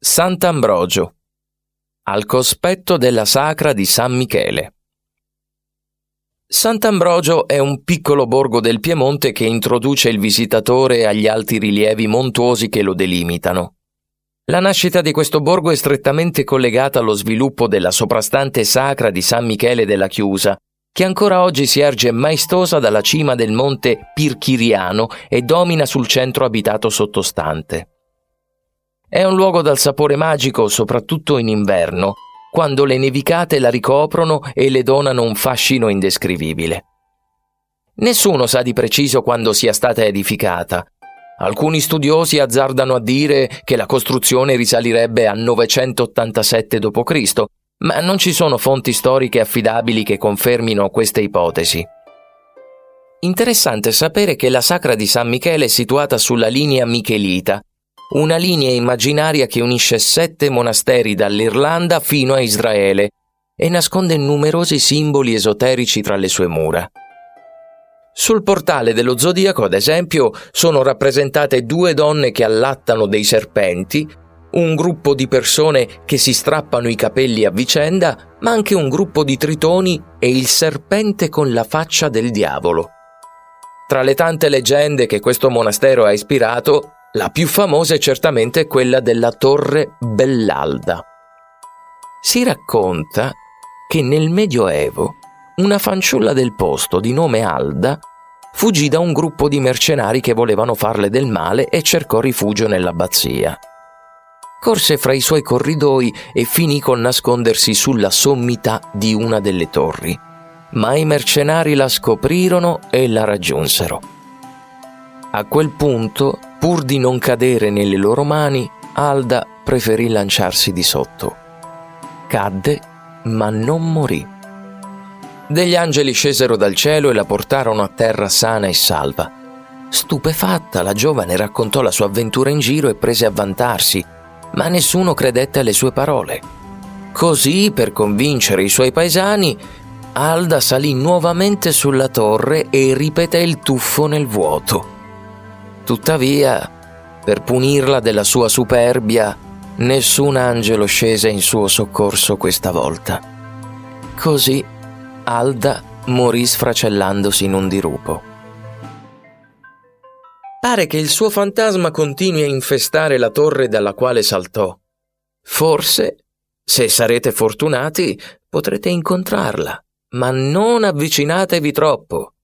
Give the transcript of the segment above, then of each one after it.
Sant'Ambrogio, al cospetto della sacra di San Michele. Sant'Ambrogio è un piccolo borgo del Piemonte che introduce il visitatore agli alti rilievi montuosi che lo delimitano. La nascita di questo borgo è strettamente collegata allo sviluppo della soprastante sacra di San Michele della Chiusa, che ancora oggi si erge maestosa dalla cima del monte Pirchiriano e domina sul centro abitato sottostante. È un luogo dal sapore magico soprattutto in inverno, quando le nevicate la ricoprono e le donano un fascino indescrivibile. Nessuno sa di preciso quando sia stata edificata. Alcuni studiosi azzardano a dire che la costruzione risalirebbe a 987 d.C., ma non ci sono fonti storiche affidabili che confermino queste ipotesi. Interessante sapere che la sacra di San Michele è situata sulla linea Michelita, una linea immaginaria che unisce sette monasteri dall'Irlanda fino a Israele e nasconde numerosi simboli esoterici tra le sue mura. Sul portale dello zodiaco, ad esempio, sono rappresentate due donne che allattano dei serpenti, un gruppo di persone che si strappano i capelli a vicenda, ma anche un gruppo di tritoni e il serpente con la faccia del diavolo. Tra le tante leggende che questo monastero ha ispirato, la più famosa è certamente quella della torre Bellalda. Si racconta che nel Medioevo una fanciulla del posto di nome Alda fuggì da un gruppo di mercenari che volevano farle del male e cercò rifugio nell'abbazia. Corse fra i suoi corridoi e finì col nascondersi sulla sommità di una delle torri. Ma i mercenari la scoprirono e la raggiunsero. A quel punto Pur di non cadere nelle loro mani, Alda preferì lanciarsi di sotto. Cadde, ma non morì. Degli angeli scesero dal cielo e la portarono a terra sana e salva. Stupefatta, la giovane raccontò la sua avventura in giro e prese a vantarsi, ma nessuno credette alle sue parole. Così, per convincere i suoi paesani, Alda salì nuovamente sulla torre e ripeté il tuffo nel vuoto. Tuttavia, per punirla della sua superbia, nessun angelo scese in suo soccorso questa volta. Così Alda morì sfracellandosi in un dirupo. Pare che il suo fantasma continui a infestare la torre dalla quale saltò. Forse, se sarete fortunati, potrete incontrarla, ma non avvicinatevi troppo.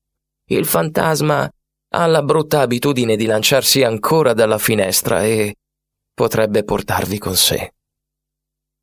Il fantasma ha la brutta abitudine di lanciarsi ancora dalla finestra e potrebbe portarvi con sé.